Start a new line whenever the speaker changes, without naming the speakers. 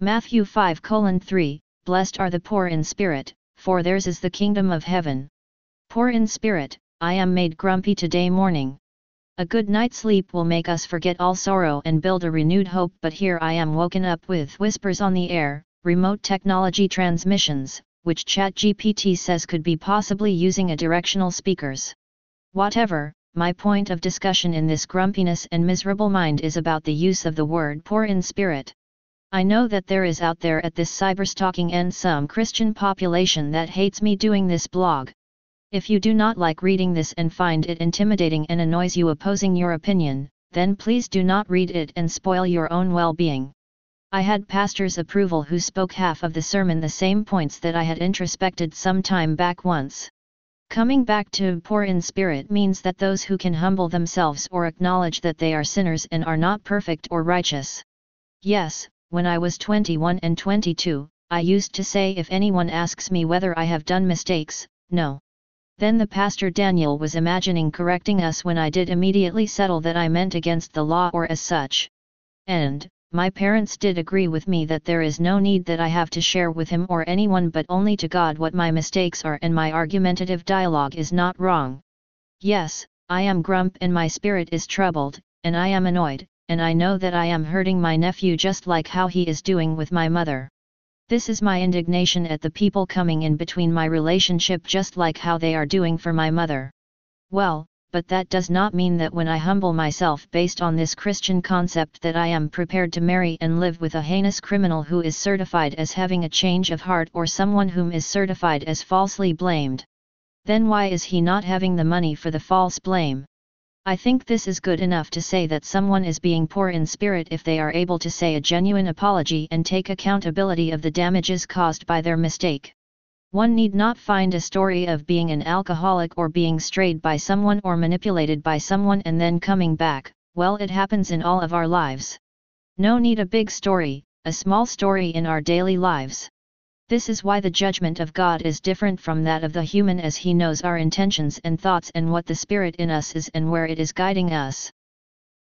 Matthew 5 3 Blessed are the poor in spirit, for theirs is the kingdom of heaven. Poor in spirit, I am made grumpy today morning. A good night's sleep will make us forget all sorrow and build a renewed hope, but here I am woken up with whispers on the air, remote technology transmissions, which ChatGPT says could be possibly using a directional speakers. Whatever, my point of discussion in this grumpiness and miserable mind is about the use of the word poor in spirit. I know that there is out there at this cyberstalking end some Christian population that hates me doing this blog. If you do not like reading this and find it intimidating and annoys you opposing your opinion, then please do not read it and spoil your own well-being. I had pastor's approval who spoke half of the sermon the same points that I had introspected some time back once. Coming back to poor in spirit means that those who can humble themselves or acknowledge that they are sinners and are not perfect or righteous. Yes, when I was 21 and 22, I used to say if anyone asks me whether I have done mistakes, no. Then the pastor Daniel was imagining correcting us when I did immediately settle that I meant against the law or as such. And, my parents did agree with me that there is no need that I have to share with him or anyone but only to God what my mistakes are and my argumentative dialogue is not wrong. Yes, I am grump and my spirit is troubled, and I am annoyed, and I know that I am hurting my nephew just like how he is doing with my mother. This is my indignation at the people coming in between my relationship just like how they are doing for my mother. Well, but that does not mean that when I humble myself based on this Christian concept that I am prepared to marry and live with a heinous criminal who is certified as having a change of heart or someone whom is certified as falsely blamed. Then why is he not having the money for the false blame? I think this is good enough to say that someone is being poor in spirit if they are able to say a genuine apology and take accountability of the damages caused by their mistake. One need not find a story of being an alcoholic or being strayed by someone or manipulated by someone and then coming back, well it happens in all of our lives. No need a big story, a small story in our daily lives. This is why the judgment of God is different from that of the human as he knows our intentions and thoughts and what the spirit in us is and where it is guiding us.